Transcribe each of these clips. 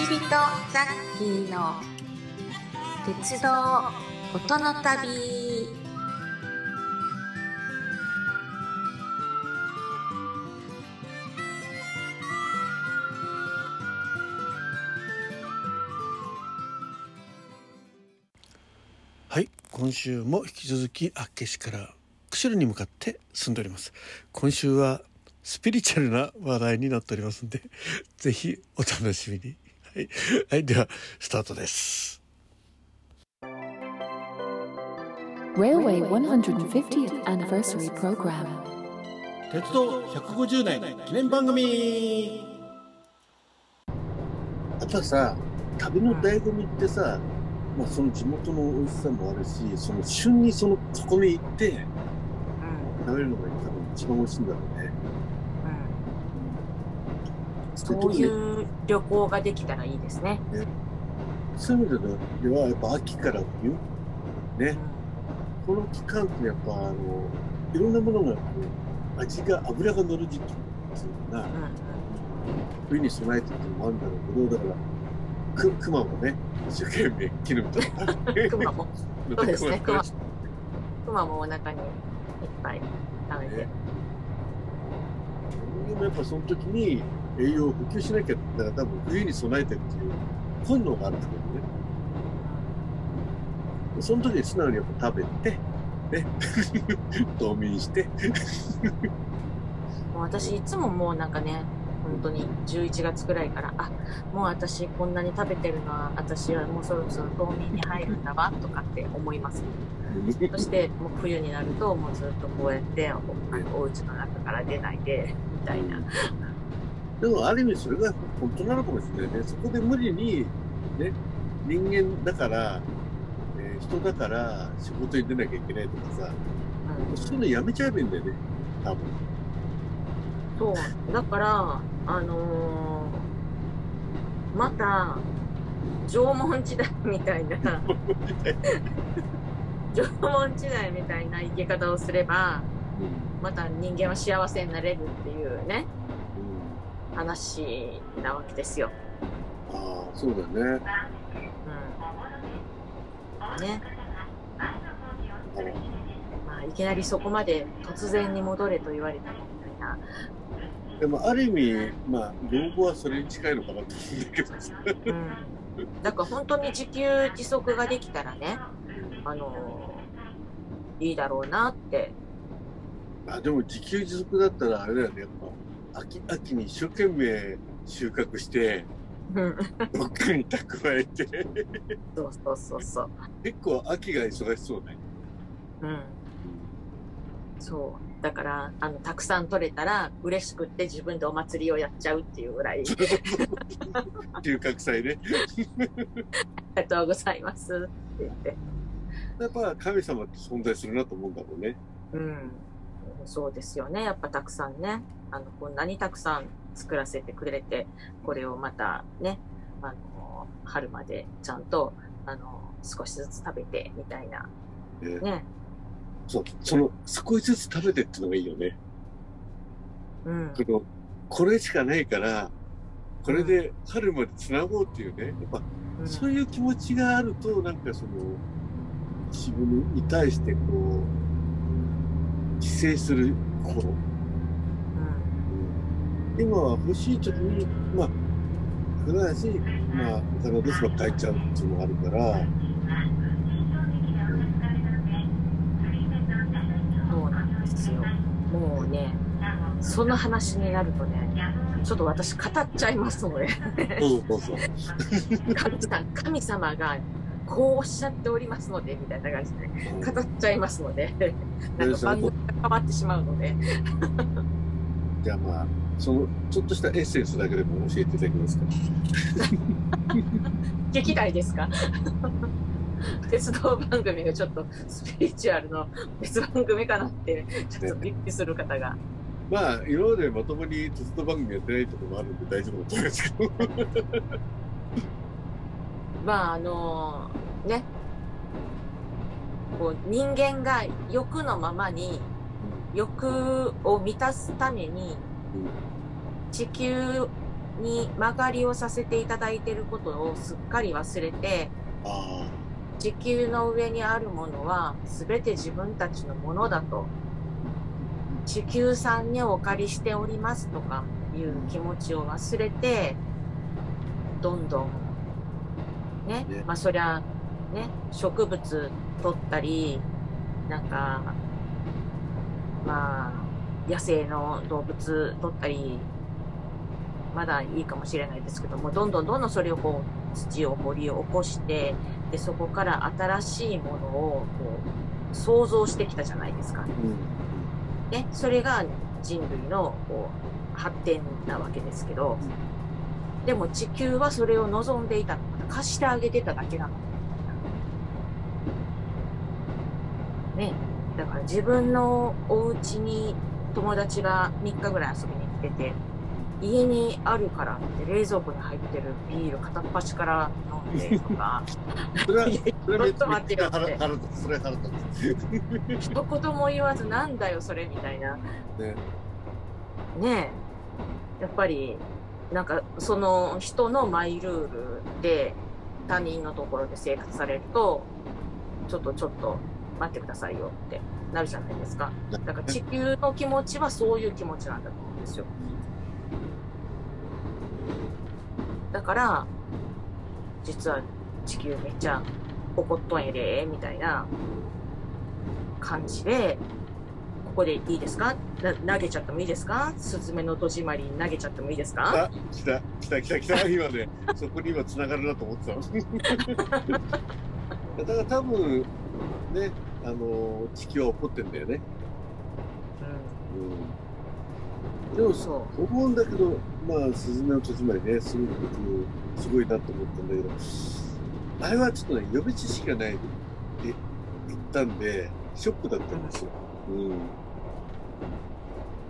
ちびとザッキーの鉄道音の旅。はい今週も引き続き厚岸から釧路に向かって進んでおります。今週はスピリチュアルな話題になっておりますんでぜひお楽しみに。はい、はい、ではスタートです。Railway 150th Anniversary Program. 鉄道150年記念番組。やっぱさ旅の醍醐味ってさ、まあ、その地元の美味しさもあるしその旬にそのそこに行って食べるのが多分一番美味しいんだろうねそういう旅行ができたらいいですね。そういう意味ではやっぱ秋から冬。ね。この期間ってやっぱあのいろんなものが味が油が乗る時期っていうのが冬に備えてっていうのもあるんだろうけどだからく熊もね一生懸命木の実とか 熊も。そうですね。熊。熊もお腹にいっぱい食べて。でもやっぱその時に栄養を補給しなきゃだから多分冬に備えてるっていう本能があるんだけどね。その時に素直にやっぱ食べてね。冬眠して。もう私いつももうなんかね本当に11月くらいからあもう私こんなに食べてるのは私はもうそろそろ冬眠に入るんだわとかって思います。そしてもう冬になるともうずっとこうやっておあのお家の中から出ないで。みたいな。でもある意味それが本当なのかもしれないね。そこで無理にね人間だから、えー人だから仕事に出なきゃいけないとかさうん。そういうのやめちゃえばいいんだよね。多分。そう。だからあのーまた縄文時代みたいな。縄文時代みたいな生き方をすればうんまた人間は幸せになれるっていうねうん話なわけですよ。ああそうだねうん、ね、まあ、いきなりそこまで突然に戻れと言われたみたいな。でもある意味まあ老後はそれに近いのかなと思うんだけどさうん、だから本当に自給自足ができたらね、あのいいだろうなって。あでも自給自足だったらあれだよねやっぱ秋秋に一生懸命収穫してうんどっかに蓄えてそうそうそうそう。結構秋が忙しそうねうん。そう。だから、あの、たくさん取れたら、嬉しくって自分でお祭りをやっちゃうっていうぐらい、収穫祭ねありがとうございますって言って。やっぱ神様って存在するなと思うんだろうねうん。そうですよね。やっぱたくさんね、あの、こんなにたくさん作らせてくれて、これをまたね、あの、春までちゃんと、あの、少しずつ食べて、みたいな。ねね。そうその少しずつ食べてっていうのがいいよねうん。このこれしかないからこれで春までつなごうっていうねやっぱうんそういう気持ちがあるとなんかその自分に対してこう自制する心うん。今は欲しい時にまあ必ずしまあ他のどそば変えちゃうっていうのがあるから。そうなんですよ。もうね、その話になるとね、ちょっと私語っちゃいますので、そうそうそう。神さん神様がこうおっしゃっておりますので、みたいな感じで語っちゃいますので、なんか番組が変わってしまうので、じゃあまあそのちょっとしたエッセンスだけでも教えていただけますか？聞きたいですか？鉄道番組がちょっとスピリチュアルの別番組かなって、ちょっとびっくりする方が。まあ今までまともに鉄道番組やってないところもあるんで大丈夫だと思いますけどまああのね。こう人間が欲のままに欲を満たすために地球に曲がりをさせていただいてることをすっかり忘れて、地球の上にあるものは全て自分たちのものだと、地球さんにお借りしておりますとかいう気持ちを忘れて、どんどん、ね、ねまあそりゃ、ね、植物取ったり、なんか、まあ、野生の動物取ったり、まだいいかもしれないですけども、どんどんどんどんそれをこう、土を掘り起こして、で、そこから新しいものをこう、想像してきたじゃないですか。あ、うん。ね、それが人類のこう発展なわけですけど、でも地球はそれを望んでいたの貸してあげてただけなの。ね、だから自分のお家に友達が3日ぐらい遊びに来てて、家にあるからって冷蔵庫に入ってるビール片っ端から飲んでとか、それは、それはちょっと待ってよってそれは腹立つ。一言も言わずなんだよそれみたいな。ね。ねえやっぱりなんかその人のマイルールで他人のところで生活されるとちょっとちょっと待ってくださいよってなるじゃないですか。だから地球の気持ちはそういう気持ちなんだと思うんですよ。だから実は地球めっちゃ怒っとんやでみたいな感じでここでいいですか？な投げちゃってもいいですか？スズメの戸締まりに投げちゃってもいいですか？あ、来た、来た、来た、来た。今ね、そこに今繋がるなと思ってたの。だから多分、ね、あの、地球は怒ってんだよね。うん。でも、そ思うんだけど、まあ、スズメの戸締まりね、すごい僕、すごいなと思ったんだけど、あれはちょっとね、予備知識がないで行ったんで、ショックだったんですよ。うん。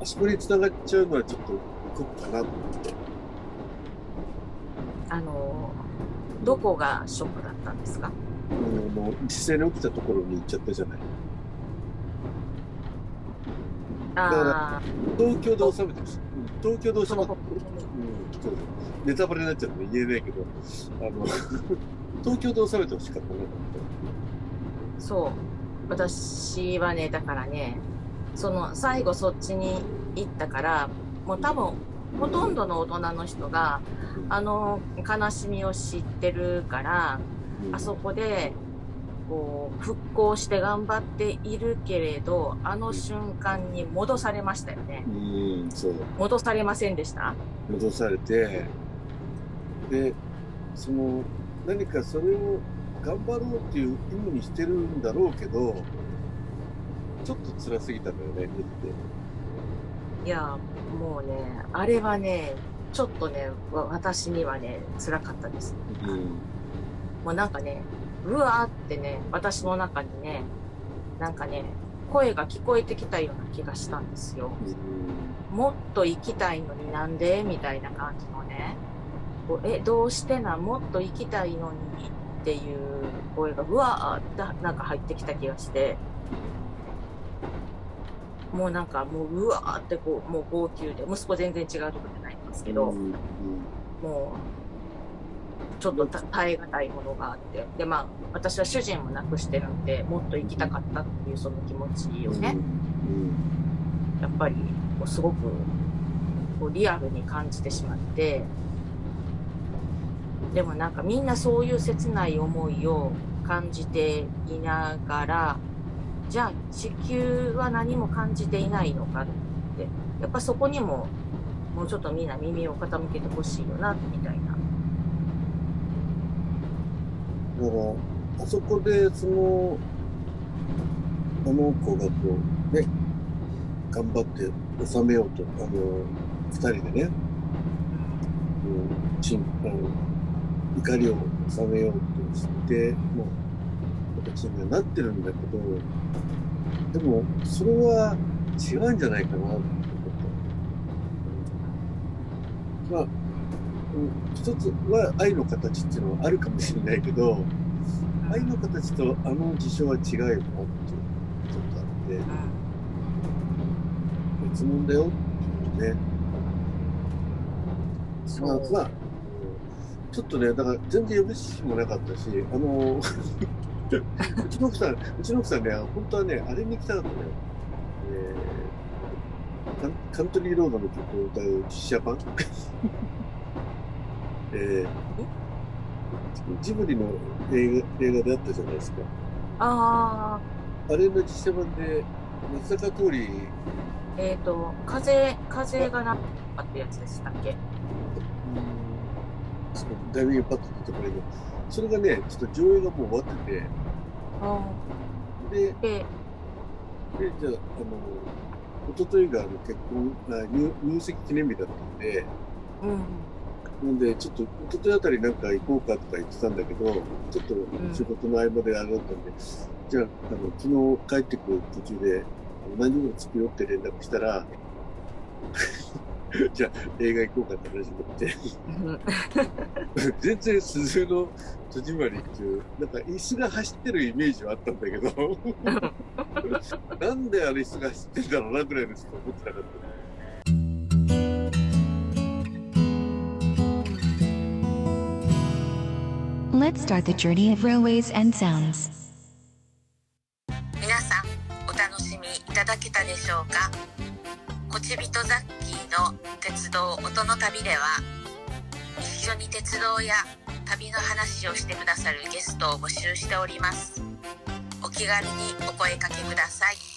あそこに繋がっちゃうのはちょっと、こっかなと思って。うあのどこがショックだったんですか？うん、もう実際に起きたところに行っちゃったじゃない。ああ東京で収めてほしい。うん東京で収まって、うん、ネタバレになっちゃうので言えないけど、あの、東京で収めてほしかったなと思って。そう私はねだからねその最後そっちに行ったからもう多分ほとんどの大人の人があの悲しみを知ってるからうん。あそこでこう復興して頑張っているけれどあの瞬間に戻されましたよね。うん、そう。戻されませんでした？戻されて、で、その、何かそれを頑張ろうっていう意味にしてるんだろうけど、ちょっと辛すぎたんだよね、見てて。いやもうねあれはねちょっとねわ私にはね辛かったです。うん。もうなんかねうわーってね私の中にねなんかね声が聞こえてきたような気がしたんですよ。もっと行きたいのになんで？みたいな感じのね。こうえどうしてなん？もっと行きたいのにっていう声がうわーってなんか入ってきた気がしてもうなんかもううわーってこうもう号泣で息子全然違うとこじゃないんですけど、うんもう、ちょっと耐え難いものがあって。で、まあ、私は主人も亡くしてるんで、もっと生きたかったっていうその気持ちをね、やっぱり、こうすごく、こうリアルに感じてしまって、でもなんかみんなそういう切ない思いを感じていながら、じゃあ地球は何も感じていないのかって、やっぱそこにももうちょっとみんな耳を傾けてほしいよな、みたいな。だから、あそこで、その、あの子がこう、ね、頑張って収めようと、あの、二人でね、うん、怒りを収めようとして、もう、形にはなってるんだけど、でも、それは違うんじゃないかな、と思った。まあ、うん一つは愛の形っていうのはあるかもしれないけど、愛の形とあの事象は違うよなっていうちょっとあって、別物だよっていうね。そう。まあ、まあ、ちょっとね、だから全然予備知識もなかったし、あの、うちの奥さん、うちの奥さんね、本当はね、あれに来たかったのよ。えーカントリーロードの曲を歌う実写版 えージブリの映画映画であったじゃないですか。ああ、あれの実写版で、松坂桃李、えっ、と、風、風がなんとかってやつでしたっけ？そうダイビングパッドってところに、それがね、ちょっと上映がもう終わってて、うん。で、で、で、じゃあ、あの、一昨日があの結婚あ入、入籍記念日だったんで、うん。なんで、ちょっと、一昨日あたりなんか行こうかとか言ってたんだけど、ちょっと仕事の合間であれだったんで、じゃあ、あの、昨日帰ってくる途中で、何を作ろうって連絡したら、じゃあ映画行こうかって話になって、全然鈴の戸締まりっていう、なんか椅子が走ってるイメージはあったんだけど、なんであれ椅子が走ってんだろうなぐらいですと思ってなかった。Let's start the journey of railways and sounds. 皆さんお楽しみいただけたでしょうか？こちびとザッキーの鉄道音の旅では一緒に鉄道や旅の話をしてくださるゲストを募集しております。お気軽にお声かけください。